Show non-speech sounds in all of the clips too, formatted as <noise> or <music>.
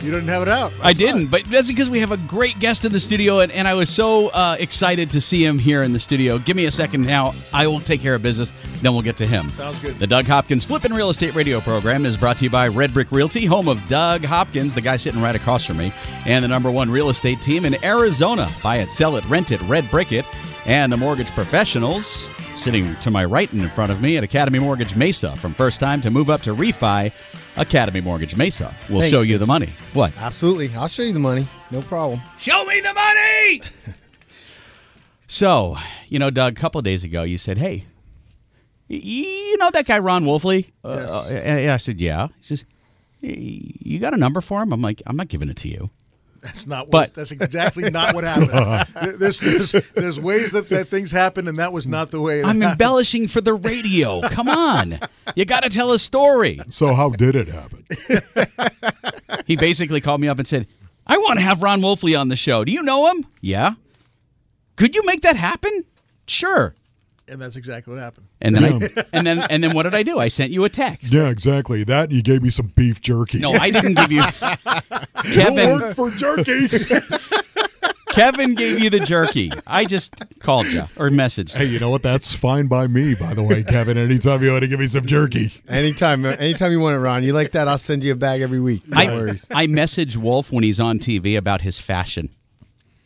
You didn't have it out. I didn't, but that's because we have a great guest in the studio, and, and I was so uh, excited to see him here in the studio. Give me a second now. I will take care of business, then we'll get to him. Sounds good. The Doug Hopkins Flippin' Real Estate Radio program is brought to you by Red Brick Realty, home of Doug Hopkins, the guy sitting right across from me, and the number one real estate team in Arizona. Buy it, sell it, rent it, Red Brick it, and the mortgage professionals sitting to my right and in front of me at Academy Mortgage Mesa. From first time to move up to refi, Academy Mortgage Mesa will Thanks, show you the money. What? Absolutely. I'll show you the money. No problem. Show me the money. <laughs> so, you know, Doug, a couple of days ago, you said, "Hey, you know that guy Ron Wolfley?" Yes. Uh, and I said, "Yeah." He says, "Hey, "You got a number for him?" I'm like, "I'm not giving it to you." That's not. What, But- that's exactly not what happened. <laughs> there's, there's there's ways that, that things happen, and that was not the way. It I'm happened. embellishing for the radio. Come on, you got to tell a story. So how did it happen? <laughs> He basically called me up and said, "I want to have Ron Wolfley on the show. Do you know him?" Yeah. Could you make that happen? Sure. And that's exactly what happened. And then I, <laughs> and then and then what did I do? I sent you a text. Yeah, exactly. That and you gave me some beef jerky. No, I didn't give you. Don't <laughs> Kevin, work for jerky. <laughs> Kevin gave you the jerky. I just called you or messaged. hey, you know what? That's fine by me, by the way, Kevin. Anytime you want to give me some jerky. Anytime, uh, anytime you want it, Ron. You like that? I'll send you a bag every week. No I, worries. I message Wolf when he's on TV about his fashion.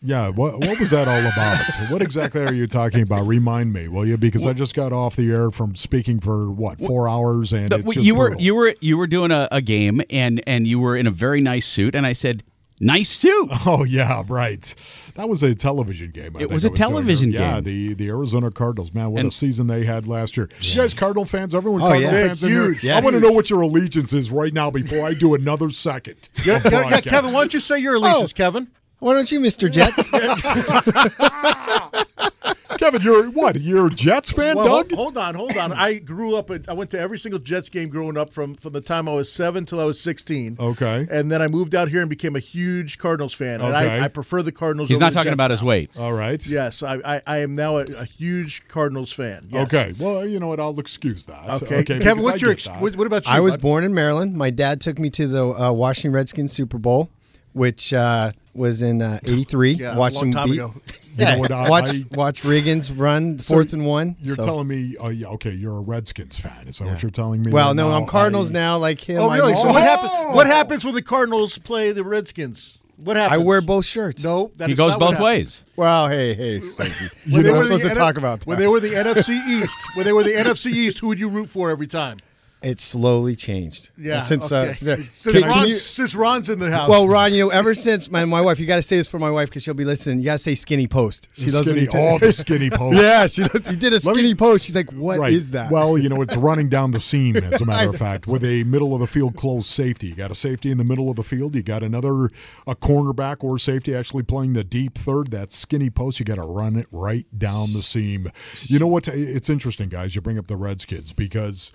Yeah, what what was that all about? what exactly are you talking about? Remind me, will you? Because I just got off the air from speaking for what four hours, and But it's just you were brutal. you were you were doing a, a game and and you were in a very nice suit and I said nice suit. <laughs> Oh yeah, right. That was a television game. I It think was I a doing. television game. Yeah, the the Arizona Cardinals. Man, what And- a season they had last year. You guys, Cardinal fans, everyone, Oh, Cardinal yeah. fans in here. Huge. I want to know what your allegiance is right now before I do another second. Yeah, <laughs> yeah, yeah. Kevin, why don't you say your allegiance, Oh. Kevin? Why don't you, Mr. Jets? <laughs> Kevin, you're what? You're a Jets fan, Well, Doug? hold on, hold on. I grew up. At, I went to every single Jets game growing up from from the time I was seven till I was sixteen. Okay. And then I moved out here and became a huge Cardinals fan. And Okay. I, I prefer the Cardinals. He's over not the talking Jets about his now. weight. All right. Yes, I, I, I am now a, a huge Cardinals fan. Yes. Okay. Well, you know what? I'll excuse that. Okay. because Kevin, I what's your? get Ex- that. what, what about you? I was bud? born in Maryland. My dad took me to the uh, Washington Redskins Super Bowl, which uh, was in uh, '83. Yeah, a Watched long them time beat. ago. <laughs> You know what, I- watch I- watch Riggins run So fourth and one. You're so- telling me, oh yeah, okay, you're a Redskins fan. Is that what you're telling me? Well, right no, now? I'm Cardinals I- now. Like him, Oh, I- really? So what happens? What happens when the Cardinals play the Redskins? What happens? I happens? wear both shirts. No, that He is goes not what both happens. ways. Well, hey, hey, Spanky. When You're they not were supposed the to N- talk about that. When they were the NFC East, when they were the NFC East, who would you root for every time? It's slowly changed. Yeah, Since okay. uh, since, since, Can- can you- since Ron's in the house. well, Ron, you know, ever since my, my wife, you got to say this for my wife because she'll be listening. You got to say skinny post. She The loves when skinny, all tell- the skinny <laughs> post. yeah, she you did a Let me- skinny post. She's like, "What is right. that?" Well, you know, it's running down the seam, <laughs> as a matter of fact, with a middle of the field closed safety. You got a safety in the middle of the field. You got another a cornerback or safety actually playing the deep third. That skinny post, you got to run it right down the seam. You know what? It's interesting, guys. You bring up the Redskins because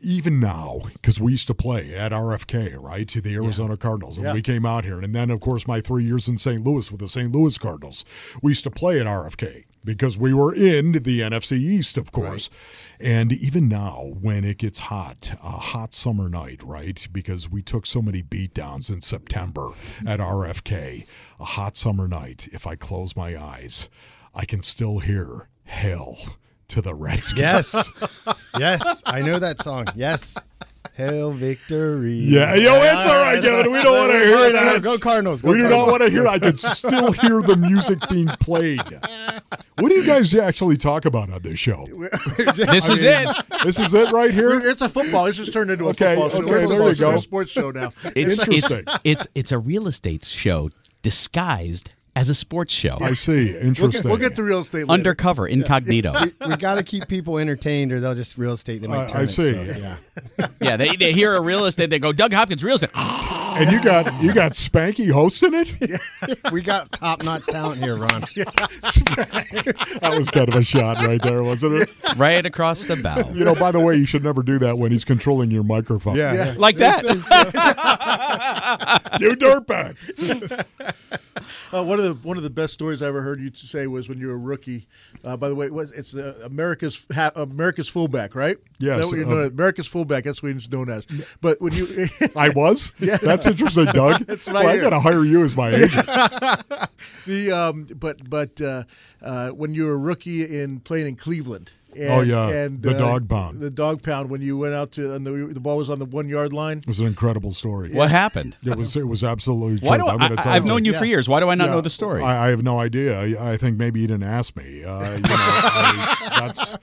even now, because we used to play at RFK, right, to the Arizona Cardinals, and Yeah. we came out here, and then of course my three years in St. Louis with the St. Louis Cardinals, we used to play at RFK because we were in the NFC East, of course, and even now when it gets hot, a hot summer night, right, because we took so many beatdowns in September <laughs> at RFK, a hot summer night. If I close my eyes, I can still hear hell to the Redskins. yes, <laughs> yes, I know that song. Yes, Hail Victory. Yeah, yo, it's all right, Kevin. We don't want to hear Go, that. go Cardinals. Go we do not want to hear. I can still hear the music being played. What do you guys actually talk about on this show? This is it. This is it right here. it's a football. It's just turned into a Okay, football show. okay, We're there football you go. a sports show now. It's it's, Interesting. it's it's a real estate show disguised as a sports show. I see. We'll Interesting. get, we'll get to real estate later. Undercover, incognito. We got to keep people entertained, or they'll just real estate. They might I- turn I it, see. so, yeah. <laughs> yeah, they, they hear a real estate, they go, Doug Hopkins, real estate. And you got you got Spanky hosting it. <laughs> we got top notch talent here, Ron. <laughs> That was kind of a shot right there, wasn't it? Right across the bow. You know, by the way, you should never do that when he's controlling your microphone. Yeah. Like that. you dirtbag. Uh, one of the one of the best stories I ever heard you say was when you were a rookie. Uh, by the way, it was it's the America's ha- America's fullback, right? Yes, that what you're uh. America's fullback. That's what he's known as. But when you <laughs> I was. <laughs> Yeah, That's interesting, Doug. <laughs> That's I well, I got to hire you as my agent. the um, but but uh, uh, when you were a rookie in playing in Cleveland. And, Oh, yeah, and the uh, dog pound. The dog pound when you went out to and the, the ball was on the one yard line. It was an incredible story. What happened? It was. It was absolutely true. Why do I, I'm gonna tell I, have known you Yeah. for years. Why do I not Yeah, know the story? I, I have no idea. I, I think maybe you didn't ask me. Uh, you know, I, that's.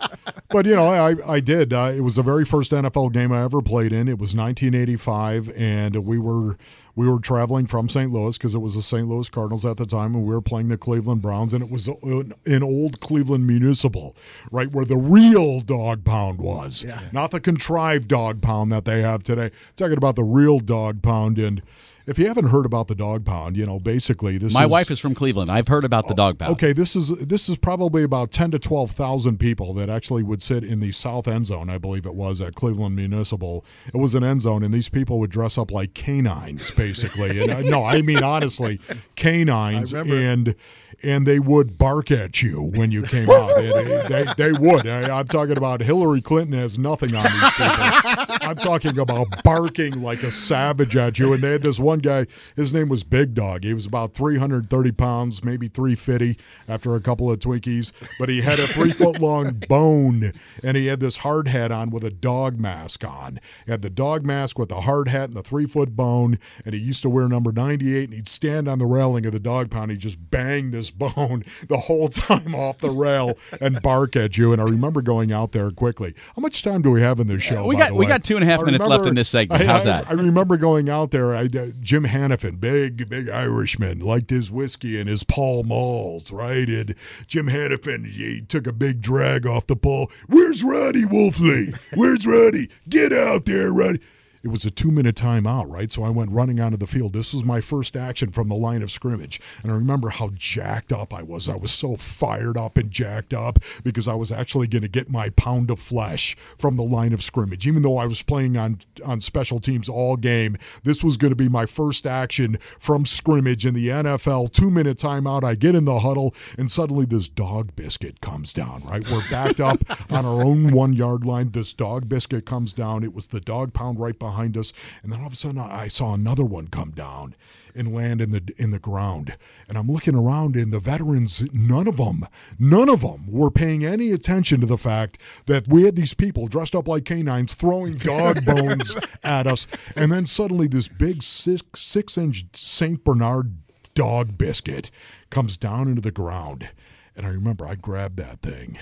But you know, I I did. Uh, it was the very first NFL game I ever played in. It was 1985, and we were we were traveling from St. Louis because it was the St. Louis Cardinals at the time, and we were playing the Cleveland Browns, and it was an, old Cleveland Municipal, right where the real dog pound was, not the contrived dog pound that they have today. Talking about the real dog pound, and if you haven't heard about the dog pound, you know, basically this. My is, wife is from Cleveland. I've heard about the dog pound. Okay, this is this is probably about ten to twelve thousand people that actually would sit in the south end zone. I believe it was at Cleveland Municipal. It was an end zone, and these people would dress up like canines, basically. and uh, no, I mean honestly, <laughs> canines, I and and they would bark at you when you came out. They, they, they would. I, I'm talking about Hillary Clinton has nothing on these people. <laughs> I'm talking about barking like a savage at you. And they had this one guy, his name was Big Dog. He was about 330 pounds, maybe 350 after a couple of Twinkies, but he had a three <laughs> foot long bone and he had this hard hat on with a dog mask on. He had the dog mask with the hard hat and the three foot bone, and he used to wear number 98 and he'd stand on the railing of the dog pound. He'd just bang this <laughs> bone the whole time off the rail and bark at you. And I remember going out there quickly. How much time do we have in this show? we got- we got two and a half I minutes left in this segment. I- How's I- that? I remember going out there. I, uh, Jim Hanifan, big, big Irishman, liked his whiskey and his Pall Malls, right? And Jim Hanifan, he took a big drag off the pole. Where's Roddy Wolfley? Where's Roddy? Get out there, Roddy. It was a two minute timeout, right? So I went running onto the field. This was my first action from the line of scrimmage. And I remember how jacked up I was. I was so fired up and jacked up because I was actually going to get my pound of flesh from the line of scrimmage. Even though I was playing on, on special teams all game, this was going to be my first action from scrimmage in the NFL. Two minute timeout. I get in the huddle, and suddenly this dog biscuit comes down, right? We're backed up on our own one yard line. This dog biscuit comes down. It was the dog pound right behind us. And then all of a sudden, I saw another one come down and land in the in the ground. And I'm looking around, and the veterans, none of them, none of them were paying any attention to the fact that we had these people dressed up like canines throwing dog <laughs> bones at us. And then suddenly, this big six six inch Saint Bernard dog biscuit comes down into the ground. And I remember I grabbed that thing.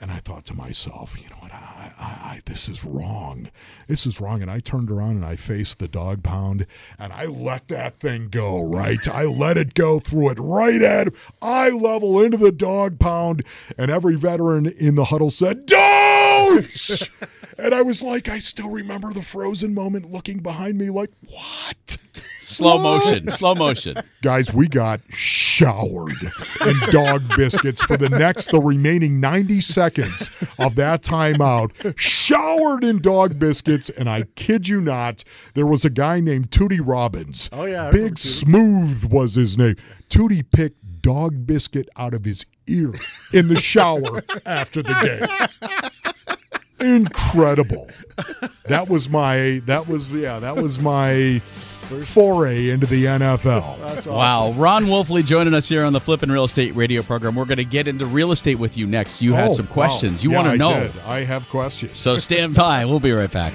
And I thought to myself, you know what? I, I, I, this is wrong. This is wrong. And I turned around and I faced the dog pound and I let that thing go, right? I let it go, through it right at eye level into the dog pound. And every veteran in the huddle said, Don't! <laughs> and I was like, I still remember the frozen moment looking behind me, like, What? Slow motion. Slow motion. Guys, we got showered in dog biscuits for the next, the remaining 90 seconds of that timeout. Showered in dog biscuits. And I kid you not, there was a guy named Tootie Robbins. Oh, yeah, I Big Smooth was his name. Tootie picked dog biscuit out of his ear in the shower after the game. Incredible. That was my, that was, yeah, that was my foray into the NFL. That's awesome. Wow. Ron Wolfley joining us here on the Flippin' Real Estate Radio program. We're going to get into real estate with you next. You had Oh, some wow. questions. You Yeah, want to I know. did. I have questions. So stand by. We'll be right back.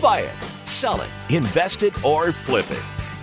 Buy it, sell it, invest it, or flip it.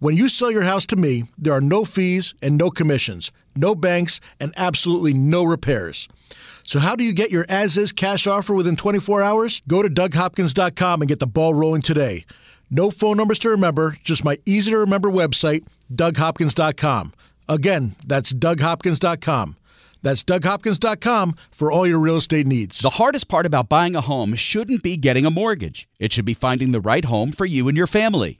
When you sell your house to me, there are no fees and no commissions, no banks, and absolutely no repairs. So, how do you get your as is cash offer within 24 hours? Go to DougHopkins.com and get the ball rolling today. No phone numbers to remember, just my easy to remember website, DougHopkins.com. Again, that's DougHopkins.com. That's DougHopkins.com for all your real estate needs. The hardest part about buying a home shouldn't be getting a mortgage. It should be finding the right home for you and your family.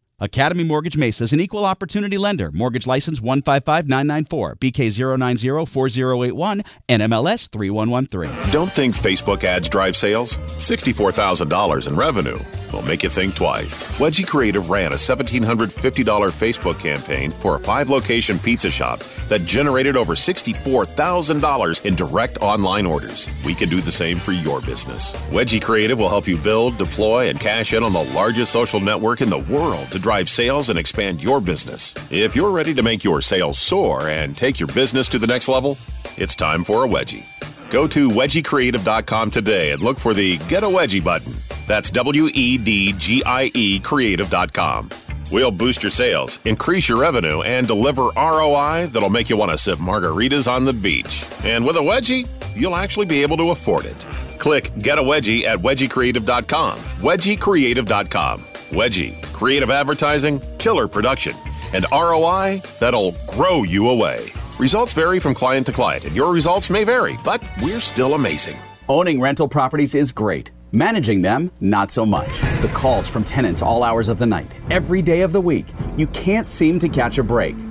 Academy Mortgage Mesa is an equal opportunity lender. Mortgage license 155994, BK0904081, NMLS 3113. Don't think Facebook ads drive sales? $64,000 in revenue will make you think twice. Wedgie Creative ran a $1,750 Facebook campaign for a five location pizza shop that generated over $64,000 in direct online orders. We can do the same for your business. Wedgie Creative will help you build, deploy, and cash in on the largest social network in the world to drive sales and expand your business. If you're ready to make your sales soar and take your business to the next level, it's time for a wedgie. Go to wedgiecreative.com today and look for the Get a Wedgie button. That's W E D G I E creative.com. We'll boost your sales, increase your revenue, and deliver ROI that'll make you want to sip margaritas on the beach. And with a wedgie, you'll actually be able to afford it. Click Get a Wedgie at wedgiecreative.com. Wedgiecreative.com. Wedgie, creative advertising, killer production, and ROI that'll grow you away. Results vary from client to client, and your results may vary, but we're still amazing. Owning rental properties is great. Managing them, not so much. The calls from tenants all hours of the night, every day of the week. You can't seem to catch a break.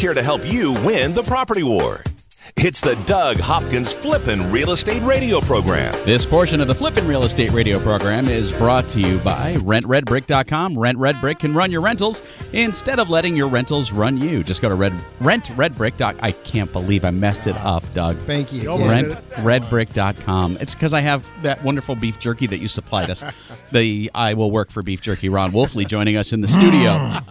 Here to help you win the property war. It's the Doug Hopkins Flippin' Real Estate Radio Program. This portion of the Flippin' Real Estate Radio program is brought to you by RentRedBrick.com. Rent Red Brick can run your rentals instead of letting your rentals run you. Just go to Red RentRedBrick. I can't believe I messed it up, Doug. Thank you. almost again. did it. RentRedBrick.com. It's because I have that wonderful beef jerky that you supplied us. <laughs> the I will work for beef jerky. Ron Wolfley joining us in the studio. <laughs>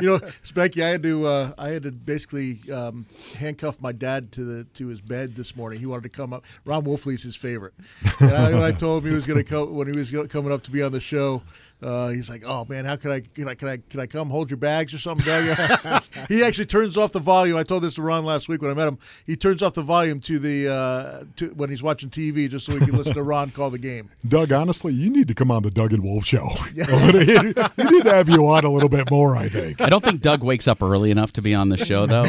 You know, Specky, I had to uh, I had to basically um, handcuff my dad to the to his bed this morning. He wanted to come up. Ron Wolfley's his favorite. And I, I told him he was going to come when he was coming up to be on the show, uh, he's like, "Oh man, how can I can I can I can I come hold your bags or something?" Doug? <laughs> he actually turns off the volume. I told this to Ron last week when I met him. He turns off the volume to the uh, to when he's watching TV just so he can listen to <laughs> Ron call the game. Doug, honestly, you need to come on the Doug and Wolf show. <laughs> you need to have you on a little bit more. I think. I don't think Doug wakes up early enough to be on the show, though.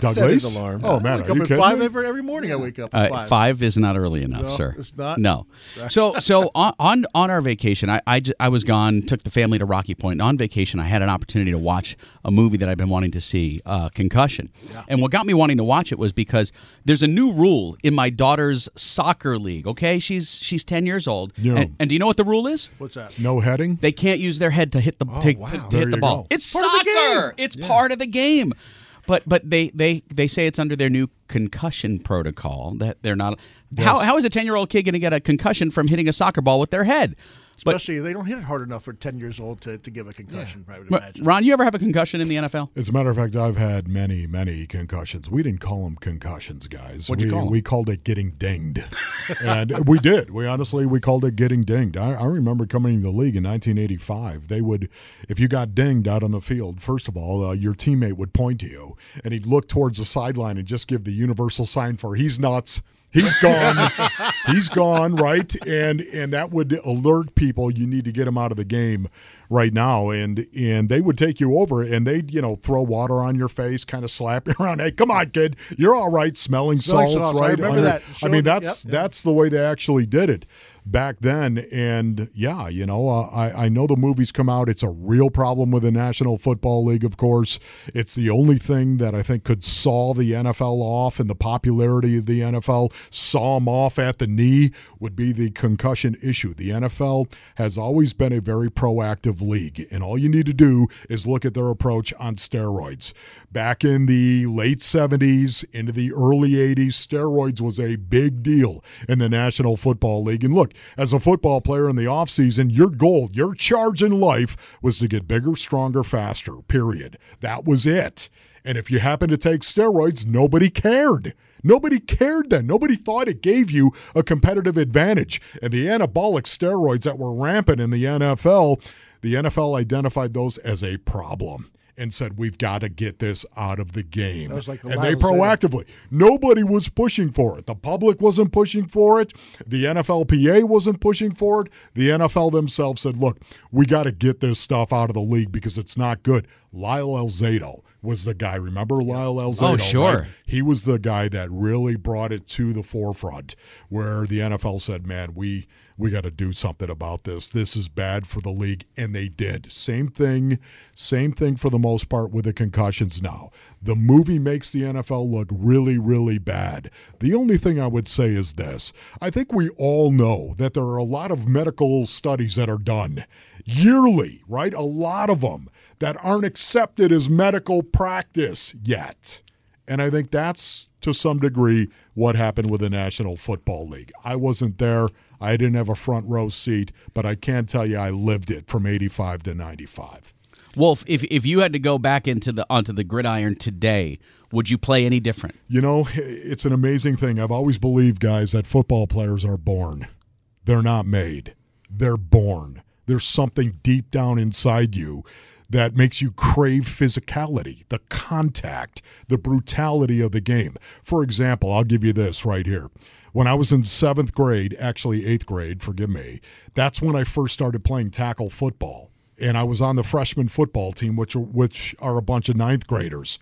Doug Set his alarm. Oh man, I wake are up you at kidding five me? every, every morning. I wake up at Uh, five. five is not early enough, No, sir. it's not? No. So so on on, on our vacation, I, I, j- I was gone, took the family to Rocky Point. And on vacation, I had an opportunity to watch a movie that I've been wanting to see, uh, Concussion. And what got me wanting to watch it was because there's a new rule in my daughter's soccer league. Okay, she's she's ten years old. Yeah. And, and do you know what the rule is? What's that? No heading. They can't use their head to hit the to, wow. to- to hit the ball. go. It's Part soccer. It's part of the game. But but they, they, they say it's under their new concussion protocol that they're not. How, how is a ten year old kid going to get a concussion from hitting a soccer ball with their head? But Especially they don't hit it hard enough for ten years old to, to give a concussion. I would imagine. Ron, you ever have a concussion in the NFL? As a matter of fact, I've had many, many concussions. We didn't call them concussions, guys. What'd you we, call 'em? we called it getting dinged, and we did. We honestly we called it getting dinged. I, I remember coming into the league in 1985. They would, if you got dinged out on the field, first of all, uh, your teammate would point to you, and he'd look towards the sideline and just give the universal sign for "He's nuts." He's gone. He's gone, right? And and that would alert people you need to get him out of the game right now. And and they would take you over and they'd, you know, throw water on your face, kind of slap you <laughs> around. Hey, come on, kid. You're all right, smelling, Smelling salts, salts. I right? remember that. I mean, that's yep. that's the way they actually did it back then. And yeah, you know, uh, I, I know the movies come out. It's a real problem with the National Football League, of course. It's the only thing that I think could saw the NFL off and the popularity of the NFL, saw them off at the knee, would be the concussion issue. The NFL has always been a very proactive league, and all you need to do is look at their approach on steroids. Back in the late 70s, into the early 80s, steroids was a big deal in the National Football League. And look, as a football player in the offseason, your goal, your charge in life was to get bigger, stronger, faster, period. That was it. And if you happen to take steroids, nobody cared. Nobody cared then. Nobody thought it gave you a competitive advantage. And the anabolic steroids that were rampant in the NFL, the NFL identified those as a problem and said, We've got to get this out of the game. Like the and they proactively, nobody was pushing for it. The public wasn't pushing for it. The NFLPA wasn't pushing for it. The NFL themselves said, Look, we got to get this stuff out of the league because it's not good. Lyle Alzado was the guy. Remember Lyle Alzado? Oh, sure. right? He was the guy that really brought it to the forefront where the NFL said, "Man, we we got to do something about this. This is bad for the league." And they did. Same thing, same thing for the most part with the concussions now. The movie makes the NFL look really really bad. The only thing I would say is this. I think we all know that there are a lot of medical studies that are done yearly, right? A lot of them that aren't accepted as medical practice yet. And I think that's to some degree what happened with the National Football League. I wasn't there. I didn't have a front row seat, but I can tell you I lived it from 85 to 95. Wolf, if if you had to go back into the onto the gridiron today, would you play any different? You know, it's an amazing thing. I've always believed, guys, that football players are born. They're not made. They're born. There's something deep down inside you that makes you crave physicality, the contact, the brutality of the game. For example, I'll give you this right here. When I was in seventh grade, actually eighth grade, forgive me, that's when I first started playing tackle football. And I was on the freshman football team, which are, which are a bunch of ninth graders.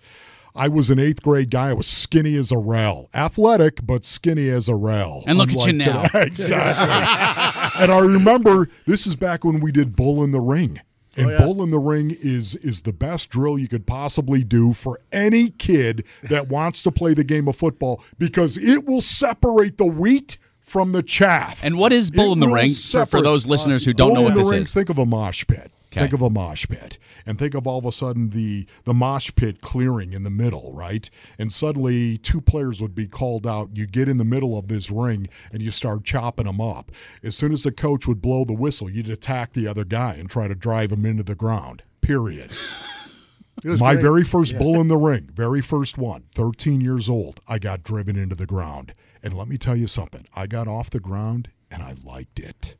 I was an eighth grade guy. I was skinny as a rail, athletic, but skinny as a rail. And look at you now. <laughs> exactly. and I remember this is back when we did bull in the ring. Oh, and bull in the ring is is the best drill you could possibly do for any kid that wants to play the game of football because it will separate the wheat from the chaff. And what is bull It in the will ring for, for those listeners who don't Bull know what in the this ring, is? Think of a mosh pit. Okay. Think of a mosh pit, and think of all of a sudden the the mosh pit clearing in the middle, right? And suddenly two players would be called out. You get in the middle of this ring and you start chopping them up. As soon as the coach would blow the whistle, you'd attack the other guy and try to drive him into the ground. Period. <laughs> My great. very first bull in the ring, very first one, 13 years old, I got driven into the ground. And let me tell you something. I got off the ground and I liked it.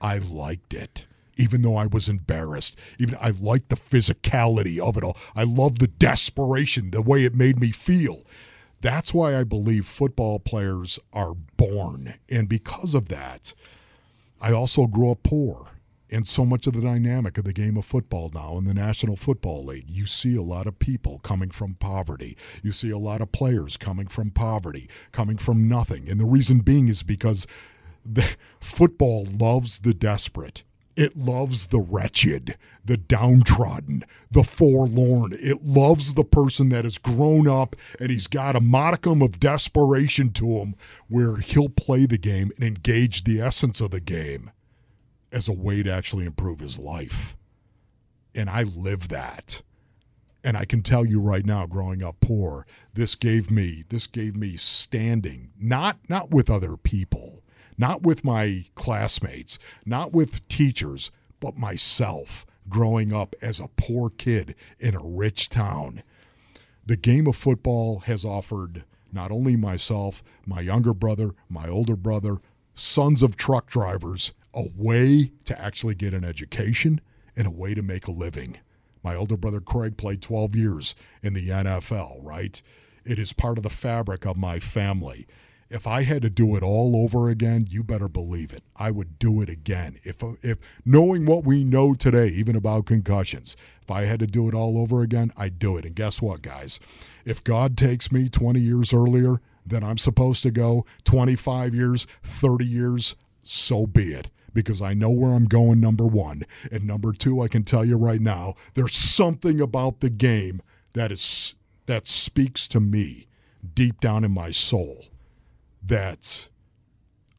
I liked it. Even though I was embarrassed, even I liked the physicality of it all. I loved the desperation, the way it made me feel. That's why I believe football players are born. And because of that, I also grew up poor. And so much of the dynamic of the game of football now in the National Football League, you see a lot of people coming from poverty. You see a lot of players coming from poverty, coming from nothing. And the reason being is because the, football loves the desperate. It loves the wretched, the downtrodden, the forlorn. It loves the person that has grown up and he's got a modicum of desperation to him where he'll play the game and engage the essence of the game as a way to actually improve his life. And I live that. And I can tell you right now, growing up poor, this gave me this gave me standing, not not with other people, not with my classmates, not with teachers, but myself growing up as a poor kid in a rich town. The game of football has offered not only myself, my younger brother, my older brother, sons of truck drivers, a way to actually get an education and a way to make a living. My older brother Craig played 12 years in the NFL, right? It is part of the fabric of my family. If I had to do it all over again, you better believe it. I would do it again. If if knowing what we know today, even about concussions, if I had to do it all over again, I'd do it. And guess what, guys? If God takes me 20 years earlier than I'm supposed to go, 25 years, 30 years, so be it because I know where I'm going, number one. And number two, I can tell you right now, there's something about the game that is that speaks to me deep down in my soul that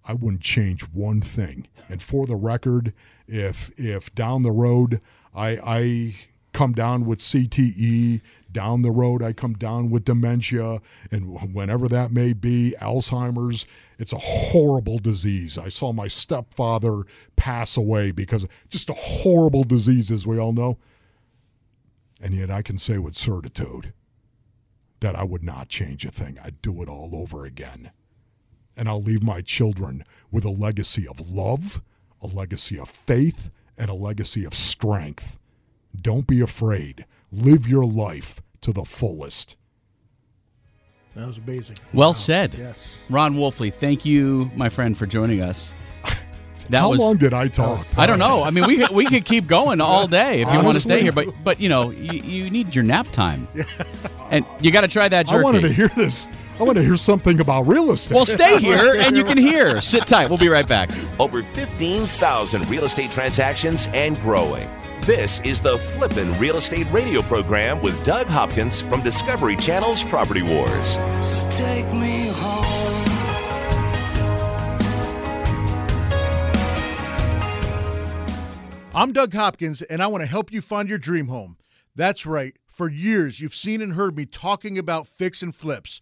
I wouldn't change one thing. And for the record, if if down the road I I come down with CTE, down the road I come down with dementia, and whenever that may be, Alzheimer's, it's a horrible disease. I saw my stepfather pass away because just a horrible disease, as we all know. And yet I can say with certitude that I would not change a thing. I'd do it all over again. And I'll leave my children with a legacy of love, a legacy of faith, and a legacy of strength. Don't be afraid. Live your life to the fullest. That was amazing. Well said. Yes. Ron Wolfley, thank you, my friend, for joining us. That <laughs> How was, long did I talk? I don't know. I mean, we could, we could keep going all day if you want to stay here, but but you know, you, you need your nap time, <laughs> and you got to try that jerky. I wanted to hear this. I want to hear something about real estate. well, stay <laughs> here and you can hear. Sit tight. We'll be right back. Over 15,000 real estate transactions and growing. This is the Flippin' Real Estate Radio program with Doug Hopkins from Discovery Channel's Property Wars. So take me home. I'm Doug Hopkins, and I want to help you find your dream home. That's right. For years, you've seen and heard me talking about fix and flips.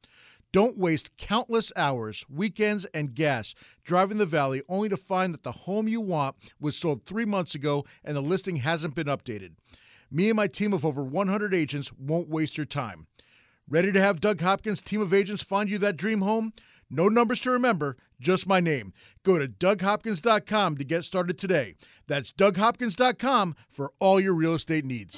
Don't waste countless hours, weekends, and gas driving the valley only to find that the home you want was sold three months ago and the listing hasn't been updated. Me and my team of over 100 agents won't waste your time. Ready to have Doug Hopkins' team of agents find you that dream home? No numbers to remember, just my name. Go to DougHopkins.com to get started today. That's DougHopkins.com for all your real estate needs.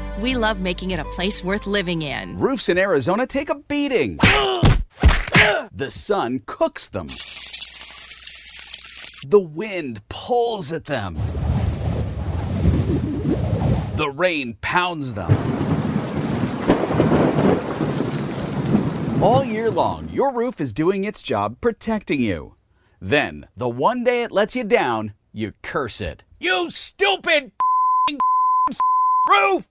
we love making it a place worth living in. Roofs in Arizona take a beating. <gasps> the sun cooks them. The wind pulls at them. The rain pounds them. All year long, your roof is doing its job protecting you. Then, the one day it lets you down, you curse it. You stupid <laughs> roof!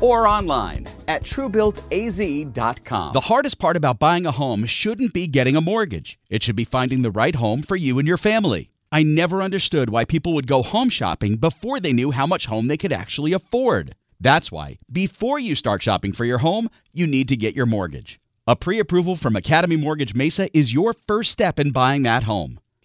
or online at truebuiltaz.com. The hardest part about buying a home shouldn't be getting a mortgage. It should be finding the right home for you and your family. I never understood why people would go home shopping before they knew how much home they could actually afford. That's why, before you start shopping for your home, you need to get your mortgage. A pre approval from Academy Mortgage Mesa is your first step in buying that home.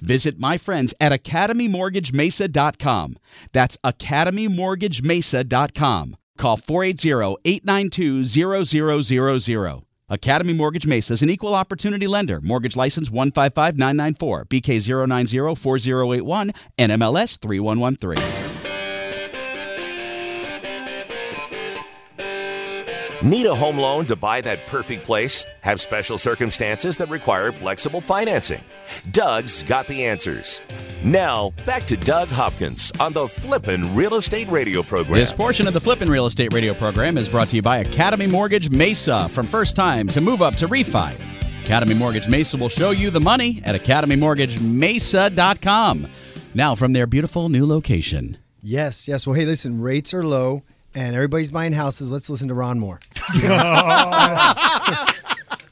Visit my friends at academymortgagemesa.com. That's academymortgagemesa.com. Call 480-892-0000. Academy Mortgage Mesa is an equal opportunity lender. Mortgage license 155994, BK0904081, NMLS 3113. Need a home loan to buy that perfect place? Have special circumstances that require flexible financing? Doug's got the answers. Now, back to Doug Hopkins on the Flippin' Real Estate Radio program. This portion of the Flippin' Real Estate Radio program is brought to you by Academy Mortgage Mesa. From first time to move up to refi, Academy Mortgage Mesa will show you the money at academymortgagemesa.com. Now, from their beautiful new location. Yes, yes. Well, hey, listen, rates are low and everybody's buying houses. Let's listen to Ron Moore. <laughs> <laughs>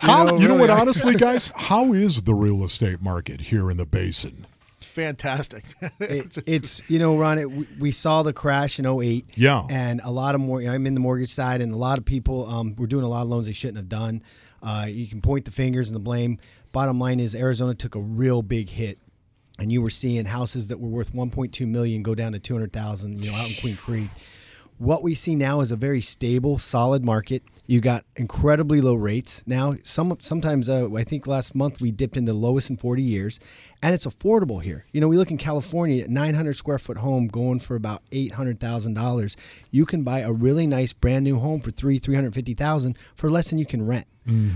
How, know, you know what, really. honestly, <laughs> guys, how is the real estate market here in the basin? Fantastic. It, it's you know, Ron. It, we, we saw the crash in 08. Yeah. and a lot of more. I'm in the mortgage side, and a lot of people um, were doing a lot of loans they shouldn't have done. Uh, you can point the fingers and the blame. Bottom line is Arizona took a real big hit, and you were seeing houses that were worth 1.2 million go down to 200,000. You know, out in Queen Creek. What we see now is a very stable, solid market. You got incredibly low rates now. Some sometimes uh, I think last month we dipped into the lowest in 40 years, and it's affordable here. You know, we look in California, at 900 square foot home going for about eight hundred thousand dollars. You can buy a really nice brand new home for three three hundred fifty thousand for less than you can rent.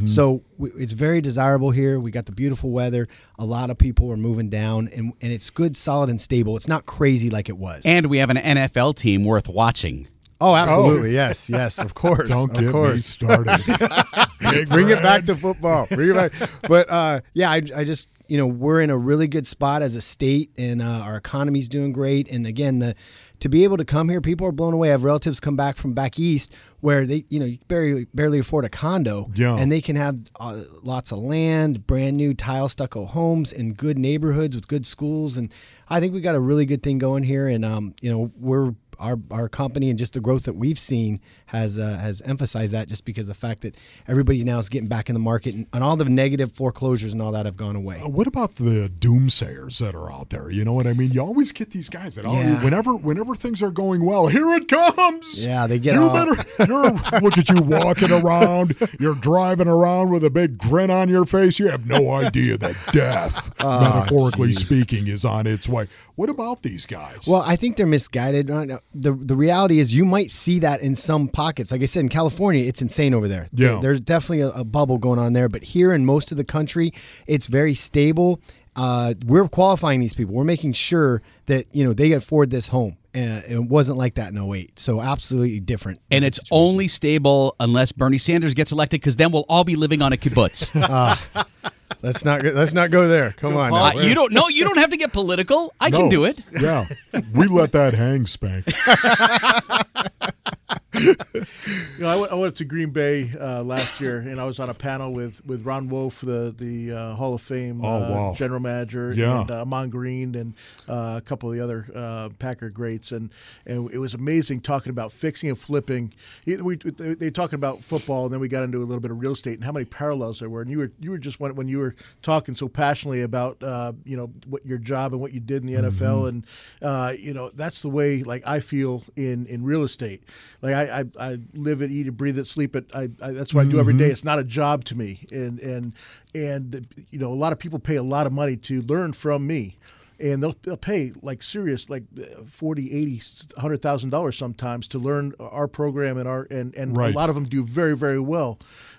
So w- it's very desirable here. We got the beautiful weather. A lot of people are moving down, and and it's good, solid, and stable. It's not crazy like it was. And we have an NFL team worth watching. Oh, absolutely, yes, yes, of <laughs> course, Don't of get course. me started. <laughs> Bring it back to football. Bring it back. But uh, yeah, I, I just you know we're in a really good spot as a state, and uh, our economy's doing great. And again, the to be able to come here, people are blown away. I have relatives come back from back east where they you know you barely barely afford a condo, Yeah. and they can have uh, lots of land, brand new tile stucco homes in good neighborhoods with good schools, and I think we got a really good thing going here. And um, you know we're our our company and just the growth that we've seen has uh, has emphasized that just because the fact that everybody now is getting back in the market and, and all the negative foreclosures and all that have gone away. Uh, What about the doomsayers that are out there? You know what I mean? You always get these guys that, Yeah. whenever whenever things are going well, here it comes. Yeah, they get You all- better. <laughs> You're, look at you walking around. You're driving around with a big grin on your face. You have no idea that death, Oh, <laughs> metaphorically speaking, is on its way. What about these guys? Well, I think they're misguided. Uh, The the reality is you might see that in some pockets. Like I said, in California, it's insane over there. Yeah. There- There's definitely a, a bubble going on there. But here in most of the country, it's very stable. Uh, we're qualifying these people. We're making sure that you know they afford this home. And it wasn't like that in 08. So absolutely different. And it's only stable unless Bernie Sanders gets elected, because then we'll all be living on a kibbutz. <laughs> Let's not go- let's not go there. Come on. Uh, now. you don't. No, you don't have to get political. I can do it. Yeah, <laughs> we let that hang, Spank. <laughs> You know, I went, I went to Green Bay uh, last year, and I was on a panel with, with Ron Wolf, the the uh, Hall of Fame Oh, uh, wow. general manager, Yeah. and uh, Ahman Green, and uh, a couple of the other uh, Packer greats, and and it was amazing talking about fixing and flipping. We they, they talking about football, and then we got into a little bit of real estate and how many parallels there were. And you were you were just when, when you were talking so passionately about uh, you know what your job and what you did in the Mm-hmm. NFL, and uh, you know that's the way like I feel in in real estate. Like I I, I live it, eat it, breathe it, sleep it. I, I that's what I do every Mm-hmm. It's not a job to me, and and and you know a lot of people pay a lot of money to learn from me. And they'll, they'll pay like serious, like uh, 40, 80, 100,000 dollars sometimes to learn our program and our and, and Right. a lot of them do very, very well.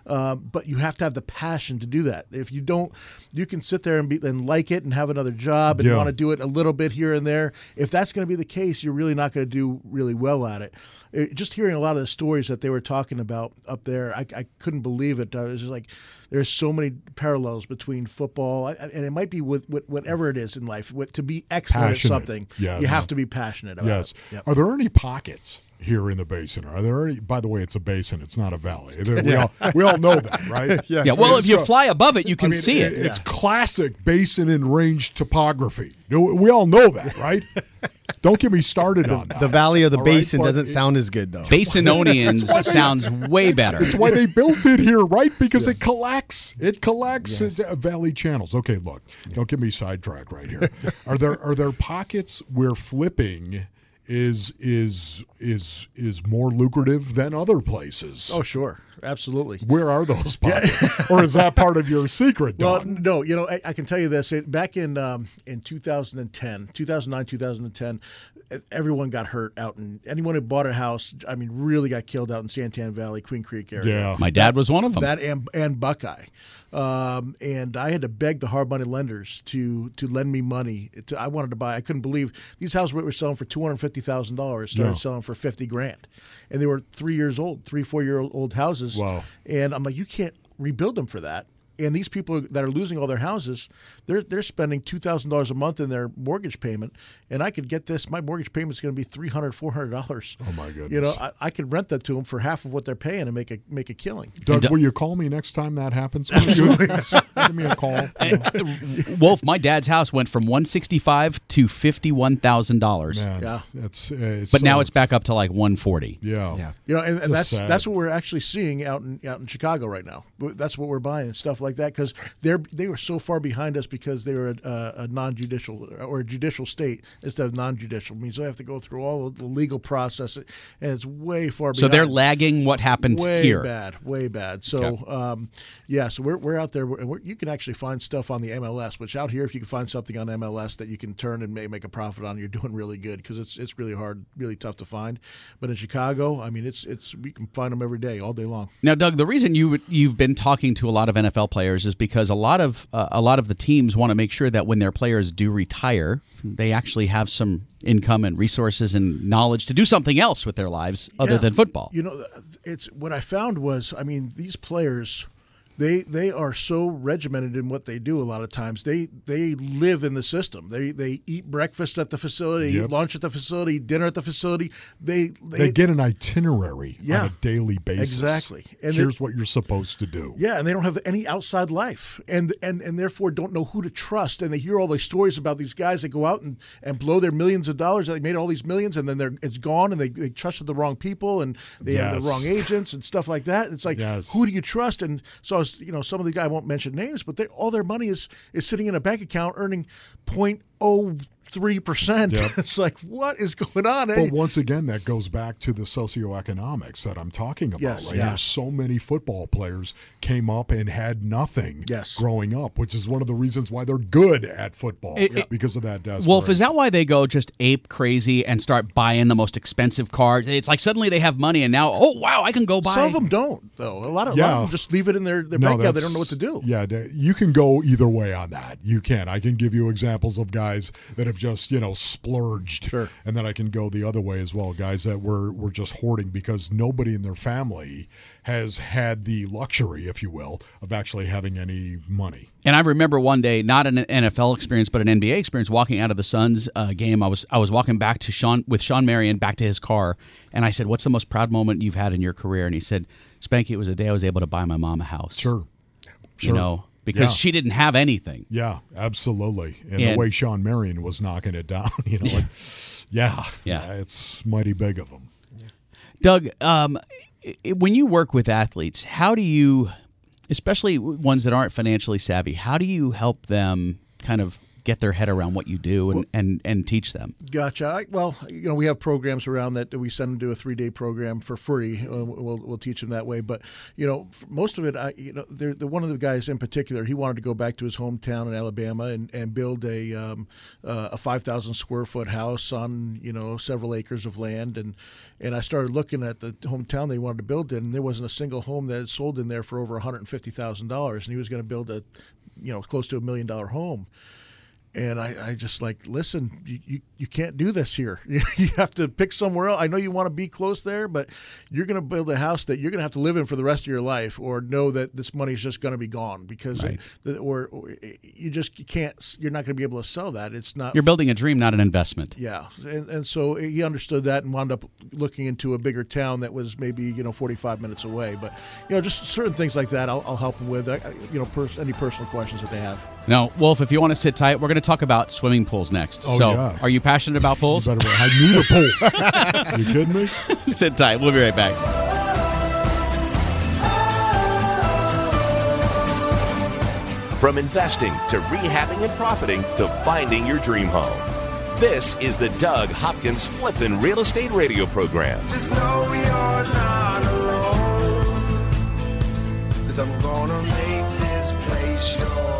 Uh, but you have to have the passion to do that. If you don't, you can sit there and be and like it and have another job and Yeah. want to do it a little bit here and there. If that's going to be the case, you're really not going to do really well at it. It- Just hearing a lot of the stories that they were talking about up there, I, I couldn't believe it. I was just like, there's so many parallels between football, and it might be with, with whatever it is in life. With, to be excellent Passionate, at something, yes. you have to be passionate about Yes. it. Yep. Are there any pockets here in the basin? Are there any? By the way, it's a basin. It's not a valley. There- We all we all know that, <laughs> right? Yeah. Yeah. Well, if you So- fly above it, you can I mean, see it. It's classic basin and range topography. We all know that, right? <laughs> Don't get me started on that. the valley of the All right? basin But doesn't it- sound as good though. Basinonians <laughs> sounds way better. It's why they built it here, right? Because it collects. It collects It's, uh, valley channels. Okay, look, don't get me sidetracked right here. Are there are there pockets where flipping is is is is more lucrative than other places? Oh, sure, absolutely. Where are those pockets? or is that part of your secret, Well, Don? no, you know, I, I can tell you this. It, back in um, in 2010, 2009, 2010, e- everyone got hurt out in anyone who bought a house. I mean, really got killed out in San Tan Valley, Queen Creek area. yeah. My dad was one of them. That and, and Buckeye, um, and I had to beg the hard money lenders to to lend me money. To, I wanted to buy. I couldn't believe these houses were selling for two hundred fifty thousand dollars. Started Yeah. selling for fifty grand, and they were three years old, three four year old houses. Wow. And I'm like, you can't rebuild them for that. And these people that are losing all their houses, they're they're spending two thousand dollars a month in their mortgage payment, and I could get this. My mortgage payment is going to be three hundred, four hundred dollars. Oh, my goodness! You know. I, I could rent that to them for half of what they're paying and make a make a killing. Doug, And- will you call me next time that happens? <laughs> Will you give me a call. <laughs> Wolf, my dad's house went from one sixty five to fifty one thousand dollars, Man, Yeah. that's, uh, it's but so- now it's back up to like one forty. Yeah. Yeah. You know, and, and that's sad. that's what we're actually seeing out in out in Chicago right now. That's what we're buying stuff like that because they're they were so far behind us because they were a, a, non-judicial or a judicial state instead of non-judicial. means they have to go through all of the legal process, and it's way far. So behind. they're lagging what happened way here. bad, way bad. So, um, yeah, so we're, we're out there, and we're, you can actually find stuff on the MLS. Which out here, if you can find something on MLS that you can turn and may make a profit on, you're <laughs> doing really good because it's it's really hard, really tough to find. But in Chicago, I mean, it's it's we can find them every day, all day long. Now, Doug, the reason you you've been talking to a lot of NFL players is because a lot of uh, a lot of the teams want to make sure that when their players do retire, they actually have some income and resources and knowledge to do something else with their lives other Yeah. than football. You know, it's what I found was, I mean, these players they they are so regimented in what they do. A lot of times, they they live in the system. They they eat breakfast at the facility, Yep. lunch at the facility, dinner at the facility. They they, They get an itinerary Yeah. on a daily basis. Exactly. And Here's what you're supposed to do. Yeah, and they don't have any outside life, and and and therefore don't know who to trust. And they hear all these stories about these guys that go out and, and blow their millions of dollars. They made all these millions, and then they're it's gone, and they, they trusted the wrong people, and they have the wrong agents and stuff like that. It's like Yes. who do you trust? And so I was, you know, some of the guy won't mention names, but they all their money is is sitting in a bank account earning oh 0.03 percent. Yep. <laughs> It's like what is going on? Eh? But once again, that goes back to the socioeconomics that I'm talking about Yes, right yeah. now. So many football players came up and had nothing Yes. growing up, which is one of the reasons why they're good at football It- it- because of that desperation. Wolf, is that why they go just ape crazy and start buying the most expensive cars? It's like suddenly they have money and now, oh wow, I can go buy. Some of them don't, though. A lot of, a lot Yeah. of them just leave it in their, their bank account. They don't know what to do. Yeah, you can go either way on that. You can. I can give you examples of guys that have just you know splurged, Sure. and then I can go the other way as well. Guys that were were just hoarding because nobody in their family has had the luxury, if you will, of actually having any money. And I remember one day, not an NFL experience, but an NBA experience, walking out of the Suns uh, game. I was I was walking back to Shawn with Shawn Marion back to his car, and I said, "What's the most proud moment you've had in your career?" And he said, "Spanky, it was the day I was able to buy my mom a house." Sure, you sure. know, because Yeah. she didn't have anything. Yeah, absolutely. And, And- the way Shawn Marion was knocking it down, <laughs> you know, like, yeah, Yeah. it's mighty big of him. Doug, um, when you work with athletes, how do you, especially ones that aren't financially savvy, how do you help them kind of get their head around what you do and, and, and teach them? Gotcha. I, well, you know, we have programs around that we send them to a three day program for free. Uh, we'll, we'll teach them that way. But you know, most of it, I, you know, they're, the one of the guys in particular, he wanted to go back to his hometown in Alabama and, and build a um, uh, a five thousand square foot house on you know several acres of land. And and I started looking at the hometown they wanted to build in, and there wasn't a single home that had sold in there for over one hundred and fifty thousand dollars, and he was going to build a you know close to a million dollar home and I, I just like listen you, you, you can't do this here <laughs> you have to pick somewhere else i know you want to be close there but you're going to build a house that you're going to have to live in for the rest of your life or know that this money's just going to be gone because Right. it, or, or you just can't you're not going to be able to sell that it's not You're building a dream, not an investment. yeah, and, and so he understood that and wound up looking into a bigger town that was maybe you know 45 minutes away. But you know, just certain things like that, I'll, I'll help them with. I- you know, pers- any personal questions that they have. Now, Wolf, if you want to sit tight, we're going to talk about swimming pools next. Oh, so, yeah. are you passionate about pools? Better, I need a pool. <laughs> you kidding me? sit tight. We'll be right back. From investing to rehabbing and profiting to finding your dream home. This is the Doug Hopkins Flippin' Real Estate Radio Program. Just know you're not alone. Cause I'm gonna make this place your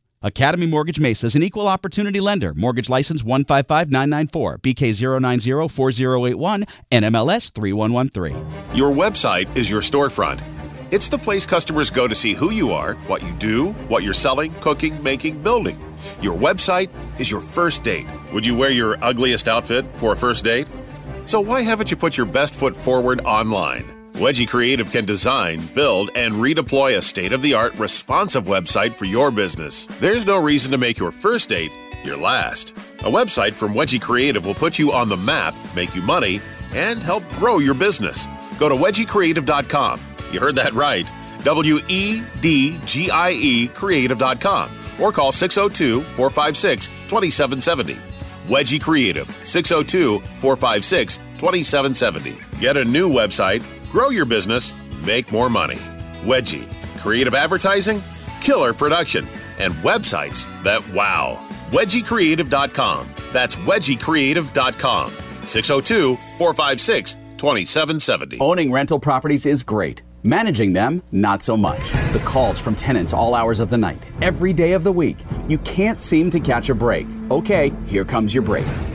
Academy Mortgage Mesa is an equal opportunity lender. Mortgage license 155994, BK 0904081, NMLS 3113. Your website is your storefront. It's the place customers go to see who you are, what you do, what you're selling, cooking, making, building. Your website is your first date. Would you wear your ugliest outfit for a first date? So why haven't you put your best foot forward online? Wedgie Creative can design, build, and redeploy a state of the art responsive website for your business. There's no reason to make your first date your last. A website from Wedgie Creative will put you on the map, make you money, and help grow your business. Go to wedgiecreative.com. You heard that right. W E D G I E Creative.com or call 602 456 2770. Wedgie Creative, 602 456 2770. Get a new website, grow your business, make more money. Wedgie, creative advertising, killer production, and websites that wow. WedgieCreative.com. That's WedgieCreative.com. 602 456 2770. Owning rental properties is great. Managing them, not so much. The calls from tenants all hours of the night, every day of the week. You can't seem to catch a break. Okay, here comes your break.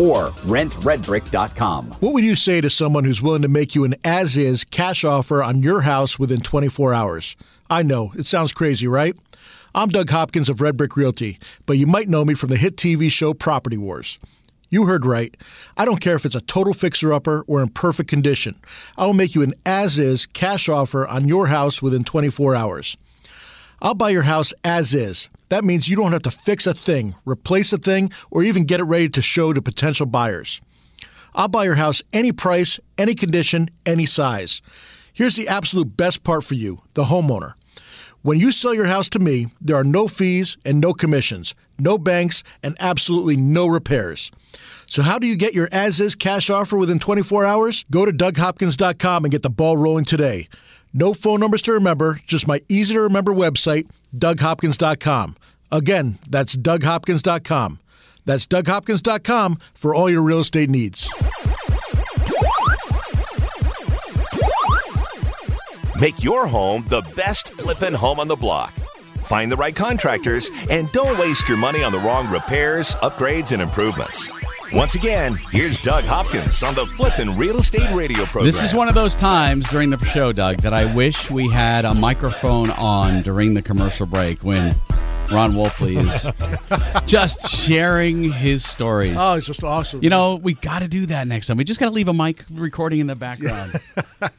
or rentredbrick.com. What would you say to someone who's willing to make you an as is cash offer on your house within 24 hours? I know, it sounds crazy, right? I'm Doug Hopkins of Red Brick Realty, but you might know me from the hit TV show Property Wars. You heard right. I don't care if it's a total fixer upper or in perfect condition. I will make you an as is cash offer on your house within 24 hours. I'll buy your house as is. That means you don't have to fix a thing, replace a thing, or even get it ready to show to potential buyers. I'll buy your house any price, any condition, any size. Here's the absolute best part for you, the homeowner. When you sell your house to me, there are no fees and no commissions, no banks, and absolutely no repairs. So, how do you get your as is cash offer within 24 hours? Go to DougHopkins.com and get the ball rolling today. No phone numbers to remember, just my easy to remember website, DougHopkins.com. Again, that's DougHopkins.com. That's DougHopkins.com for all your real estate needs. Make your home the best flippin' home on the block. Find the right contractors and don't waste your money on the wrong repairs, upgrades, and improvements. Once again, here's Doug Hopkins on the Flippin' Real Estate Radio program. This is one of those times during the show, Doug, that I wish we had a microphone on during the commercial break when Ron Wolfley is just sharing his stories. Oh, it's just awesome. You know, we got to do that next time. We just got to leave a mic recording in the background.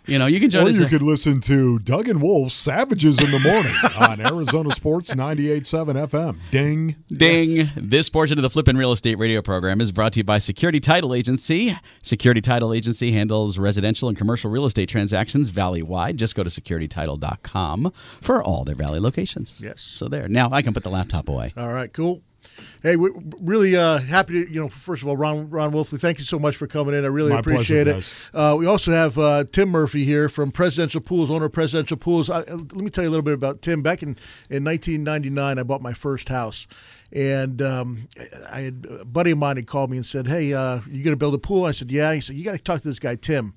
you know, you can join Or us. you could listen to Doug and Wolf Savages in the Morning on Arizona Sports 98.7 FM. Ding. Ding. This portion of the Flippin' Real Estate radio program is brought to you by Security Title Agency. Security Title Agency handles residential and commercial real estate transactions valley-wide. Just go to securitytitle.com for all their valley locations. Yes. So there. Now I can put the laptop away. All right, cool. Hey, we're really uh, happy to, you know, first of all, Ron, Ron Wolfley, thank you so much for coming in. I really My appreciate pleasure, it. Uh, we also have uh, Tim Murphy here from Presidential Pools, owner of Presidential Pools. I, let me tell you a little bit about Tim. Back in, in 1999, I bought my first house. And um, I had a buddy of mine had called me and said, "Hey, uh, you going to build a pool?" I said, "Yeah." He said, "You got to talk to this guy, Tim."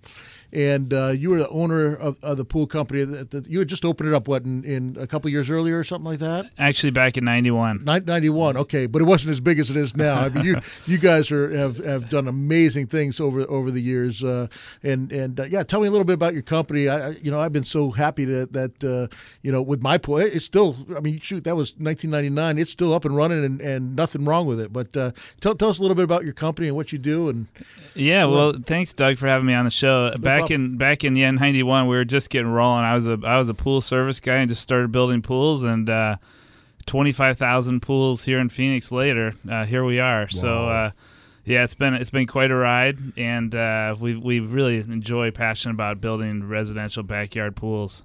And uh, you were the owner of, of the pool company. That, that you had just opened it up, what, in, in a couple years earlier or something like that? Actually, back in 91. 91, okay but it wasn't as big as it is now i mean you <laughs> you guys are have, have done amazing things over over the years uh, and and uh, yeah tell me a little bit about your company I, I you know i've been so happy that that uh, you know with my pool it's still i mean shoot that was 1999 it's still up and running and, and nothing wrong with it but uh, tell, tell us a little bit about your company and what you do and Yeah, well, thanks, Doug, for having me on the show. back problem. in back in yeah '91, we were just getting rolling. I was a I was a pool service guy and just started building pools, and uh, twenty five thousand pools here in Phoenix later. Uh, here we are. So. Uh, yeah, it's been it's been quite a ride, and uh, we we really enjoy passionate about building residential backyard pools.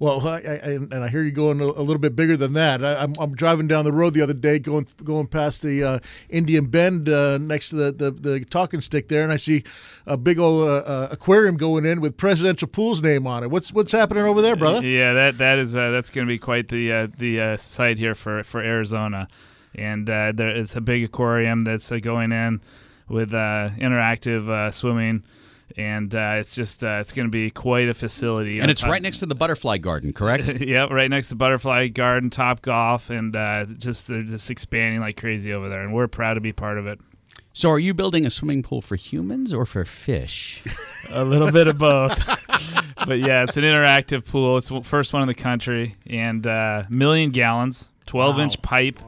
Well, I, I, and I hear you going a, little bit bigger than that. I, I'm, I'm driving down the road the other day, going going past the uh, Indian Bend uh, next to the, the, the talking stick there, and I see a big old uh, uh, aquarium going in with Presidential Pool's name on it. What's what's happening over there, brother? Yeah, that that is uh, that's going to be quite the uh, the site here for for Arizona, and there it's a big aquarium that's going in with interactive swimming. And uh, it's just uh, it's going to be quite a facility. And it's right next to the butterfly garden, correct? <laughs> yep, right next to Butterfly Garden, Top Golf, and uh, just they're just expanding like crazy over there, and we're proud to be part of it. So, are you building a swimming pool for humans or for fish? <laughs> a little bit of both. <laughs> but yeah, it's an interactive pool. It's the first one in the country, and uh, million gallons, twelve Wow. inch pipe,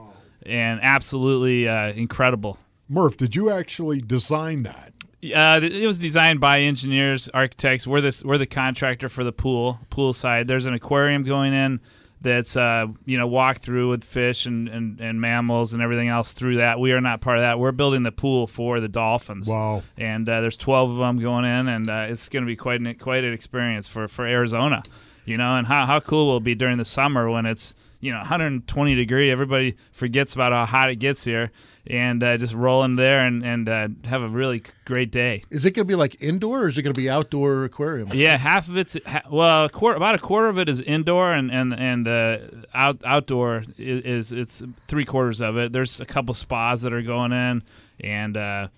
and absolutely uh, incredible. Murph, did you actually design that? Uh, it was designed by engineers, architects. We're the we're the contractor for the pool pool side. There's an aquarium going in that's uh, you know walk through with fish and, and, and mammals and everything else through that. We are not part of that. We're building the pool for the dolphins. Wow! And uh, there's 12 of them going in, and uh, it's going to be quite an quite an experience for for Arizona. You know, and how how cool will it be during the summer when it's you know 120 degree. Everybody forgets about how hot it gets here, and uh, just roll in there and and uh, have a really great day. Is it going to be like indoor or is it going to be outdoor aquarium? Yeah, half of it's ha- well, a quarter, about a quarter of it is indoor, and and and uh, out outdoor is, is it's three quarters of it. There's a couple spas that are going in, and uh,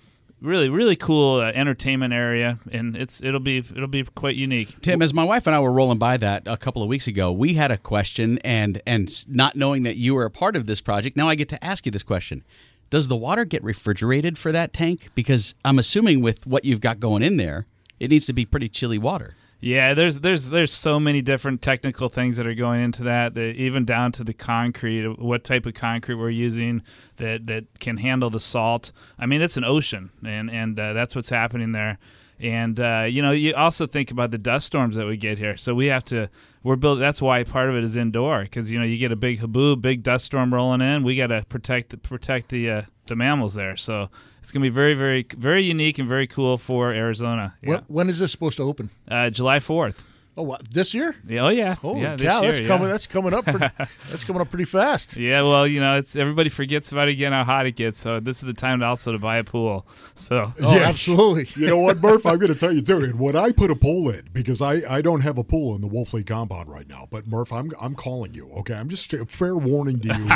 really really cool uh, entertainment area, and it's it'll be it'll be quite unique. Tim, as my wife and I were rolling by that a couple of weeks ago, we had a question, and and not knowing that you were a part of this project, now I get to ask you this question: Does the water get refrigerated for that tank? Because I'm assuming with what you've got going in there, it needs to be pretty chilly water. Yeah, there's there's there's so many different technical things that are going into that, that even down to the concrete, what type of concrete we're using that that can handle the salt. I mean, it's an ocean, and and uh, that's what's happening there. And uh, you know, you also think about the dust storms that we get here. So we have to we're built. That's why part of it is indoor because you know you get a big haboob, big dust storm rolling in. We got to protect the protect the uh, the mammals there. So it's gonna be very very very unique and very cool for Arizona. Yeah. When, when is this supposed to open? Uh, July fourth. Oh, what, this year? Yeah, oh yeah. Holy yeah, this cow! year, that's yeah. coming. That's coming up. Pretty, <laughs> that's coming up pretty fast. Yeah, well, you know, it's everybody forgets about again how hot it gets. So this is the time to also to buy a pool. So Oh, absolutely. <laughs> You know what, Murph? I'm going to tell you too. And when I put a pool in, because I, I don't have a pool in the Wolfley compound right now, but Murph, I'm I'm calling you. Okay, I'm just a fair warning to you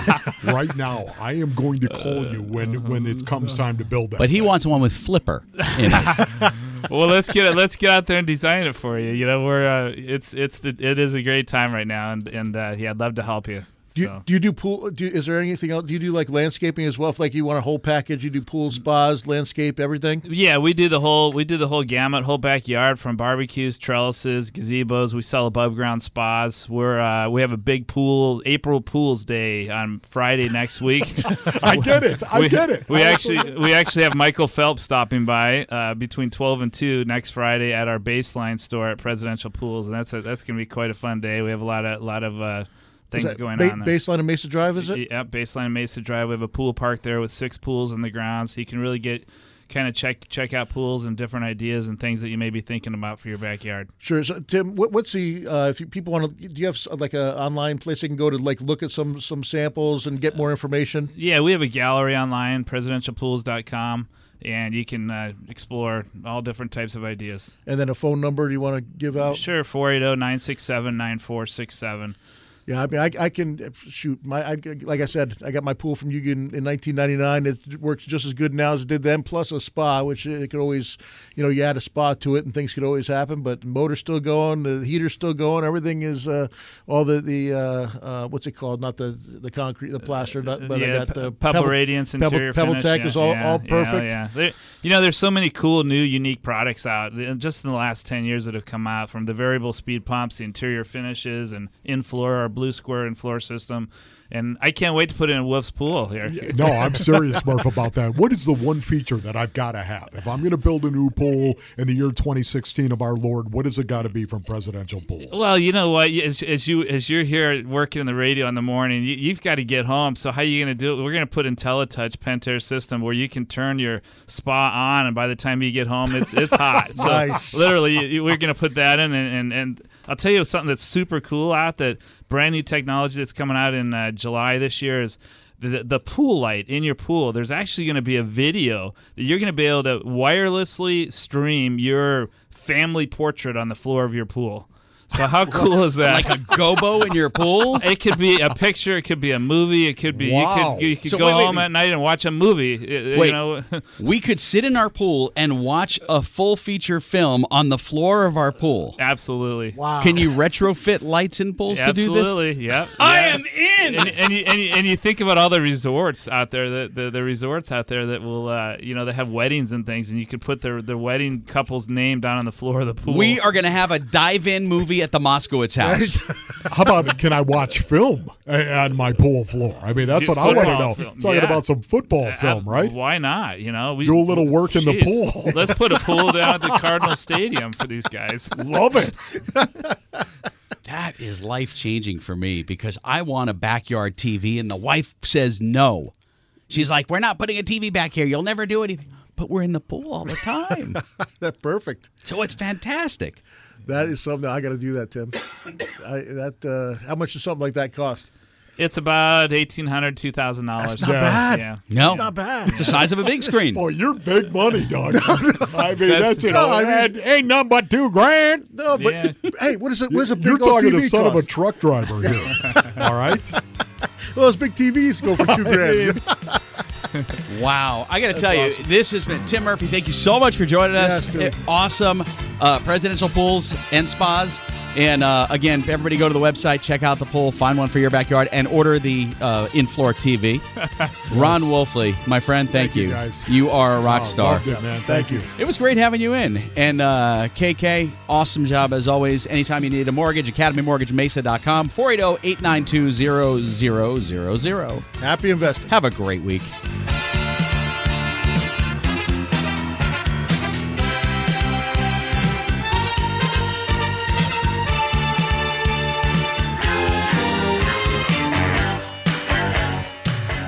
<laughs> right now. I am going to call you when when it comes uh. time to build that. But he wants one with flipper in it. Well, let's get it. Let's get out there and design it for you. You know, we're uh, it's it's the, it is a great time right now, and and uh, yeah, I'd love to help you. Do you, So. do you do pool? Do is there anything else? Do you do like landscaping as well? If like you want a whole package, you do pool, spas, landscape, everything. Yeah, we do the whole we do the whole gamut, whole backyard from barbecues, trellises, gazebos. We sell above ground spas. We're uh, we have a big pool April Pools Day on Friday next week. <laughs> I get it. I we, get it. We actually we actually have Michael Phelps stopping by uh, between twelve and two next Friday at our baseline store at Presidential Pools, and that's a, that's gonna be quite a fun day. We have a lot of a lot of uh, things that going ba- on. There. Baseline and Mesa Drive, is it? Yep, baseline and Mesa Drive. We have a pool park there with six pools in the grounds. So you can really get kind of check check out pools and different ideas and things that you may be thinking about for your backyard. Sure. So, Tim, what, what's the uh, if you, people want to? Do you have like an online place they can go to like look at some some samples and get more information? Yeah, we have a gallery online, presidentialpools.com, and you can uh, explore all different types of ideas. And then a phone number do you want to give out? Sure, 480 967 9467. Yeah, I mean, I, I can shoot my. I, like I said, I got my pool from Yugen in 1999. It works just as good now as it did then. Plus a spa, which it could always, you know, you add a spa to it, and things could always happen. But the motor's still going, the heater's still going. Everything is uh, all the the uh, uh, what's it called? Not the the concrete, the plaster, not, but yeah, I got the Pebble, Radiance Pebble, interior Pebble finish. Tech yeah, is all yeah, all perfect. Yeah, There- you know, there's so many cool new unique products out just in the last 10 years that have come out from the variable speed pumps, the interior finishes, and in floor blue square and floor system. And I can't wait to put it in Wolf's pool here. No, I'm serious, Murph, <laughs> about that. What is the one feature that I've got to have? If I'm going to build a new pool in the year 2016 of our Lord, what has it got to be from Presidential Pools? Well, you know what? As, as you as you're here working in the radio in the morning, you, you've got to get home. So how are you going to do it? We're going to put in IntelliTouch Pentair system where you can turn your spa on, and by the time you get home, it's it's hot. <laughs> So Nice. literally, you- you- we're going to put that in, and, and and I'll tell you something that's super cool out that brand new technology that's coming out in uh, July this year is the, the pool light in your pool. There's actually going to be a video that you're going to be able to wirelessly stream your family portrait on the floor of your pool. So how <laughs> cool is that? Like a gobo in your pool? <laughs> It could be a picture. It could be a movie. It could be Wow. you could you could So go wait, wait, home wait. at night and watch a movie. Wait. You know, <laughs> We could sit in our pool and watch a full feature film on the floor of our pool. absolutely. Wow. Can you retrofit lights in pools to do this? Absolutely, yep. I yeah. am in. And, and, you, and, you, and you think about all the resorts out there, the, the, the resorts out there that will, uh, you know, that have weddings and things, and you could put their, their wedding couple's name down on the floor of the pool. We are going to have a dive-in movie at the Moskowitz house. <laughs> How about can I watch film on my pool floor? I mean, that's Do what I want to know. film. Talking Yeah. about some football Uh, film, right? Why not? You know, we Do a little work in the pool. <laughs> Let's put a pool <laughs> down at the Cardinal Stadium for these guys. Love it. That is life changing for me because I want a backyard TV, and the wife says no. She's like, "We're not putting a TV back here. You'll never do anything." But we're in the pool all the time, That's perfect. so it's fantastic. That is something I got to do that, Tim. <coughs> I, that uh, how much does something like that cost? It's about eighteen hundred, two thousand dollars. That's not bad. Yeah. No, It's not bad. it's the size of a big screen. Boy, <laughs> you're big money, dog. <laughs> I mean, That's- that's, you No, I mean- ain't nothing but two grand. No, but Yeah. hey, what is it? What is a big You're talking TV to son of a truck driver here. All right. <laughs> Well, those big TVs go for two grand. <laughs> Wow. I got to tell you, this has been Tim Murphy. Thank you so much for joining us. Yes. Awesome uh, presidential pools and spas. And uh, again, everybody go to the website, check out the poll, find one for your backyard, and order the uh, in floor TV. <laughs> Ron Wolfley, my friend, thank, Thank you, guys. You are a rock Oh, star. loved it, man. Thank you. It was great having you in. And uh, KK, awesome job as always. Anytime you need a mortgage, academymortgagemesa.com, 480 892 0000. Happy investing. Have a great week.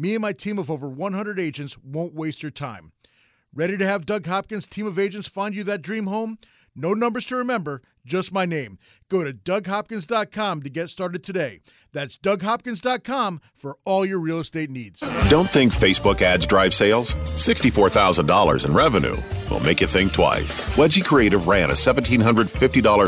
Me and my team of over 100 agents won't waste your time. Ready to have Doug Hopkins' team of agents find you that dream home? No numbers to remember, just my name. Go to DougHopkins.com to get started today. That's DougHopkins.com for all your real estate needs. Don't think Facebook ads drive sales? $64,000 in revenue will make you think twice. Wedgie Creative ran a $1,750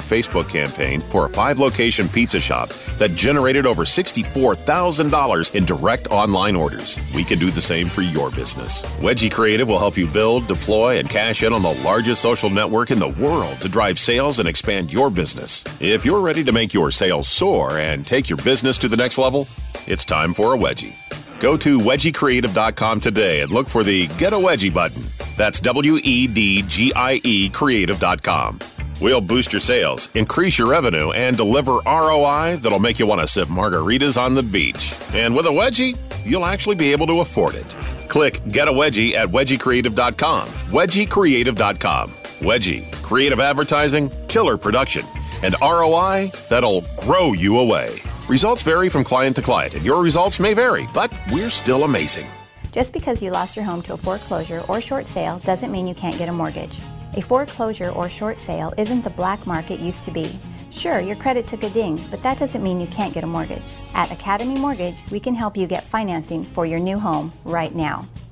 Facebook campaign for a five location pizza shop that generated over $64,000 in direct online orders. We can do the same for your business. Wedgie Creative will help you build, deploy, and cash in on the largest social network in the world to drive sales and expand your business. If you're ready to make your sales soar and take your business to the next level, it's time for a wedgie. Go to wedgiecreative.com today and look for the Get a Wedgie button. That's W E D G I E creative.com. We'll boost your sales, increase your revenue, and deliver ROI that'll make you want to sip margaritas on the beach. And with a wedgie, you'll actually be able to afford it. Click Get a Wedgie at wedgiecreative.com. Wedgiecreative.com. Wedgie, creative advertising, killer production, and ROI that'll grow you away. Results vary from client to client, and your results may vary, but we're still amazing. Just because you lost your home to a foreclosure or short sale doesn't mean you can't get a mortgage. A foreclosure or short sale isn't the black market used to be. Sure, your credit took a ding, but that doesn't mean you can't get a mortgage. At Academy Mortgage, we can help you get financing for your new home right now.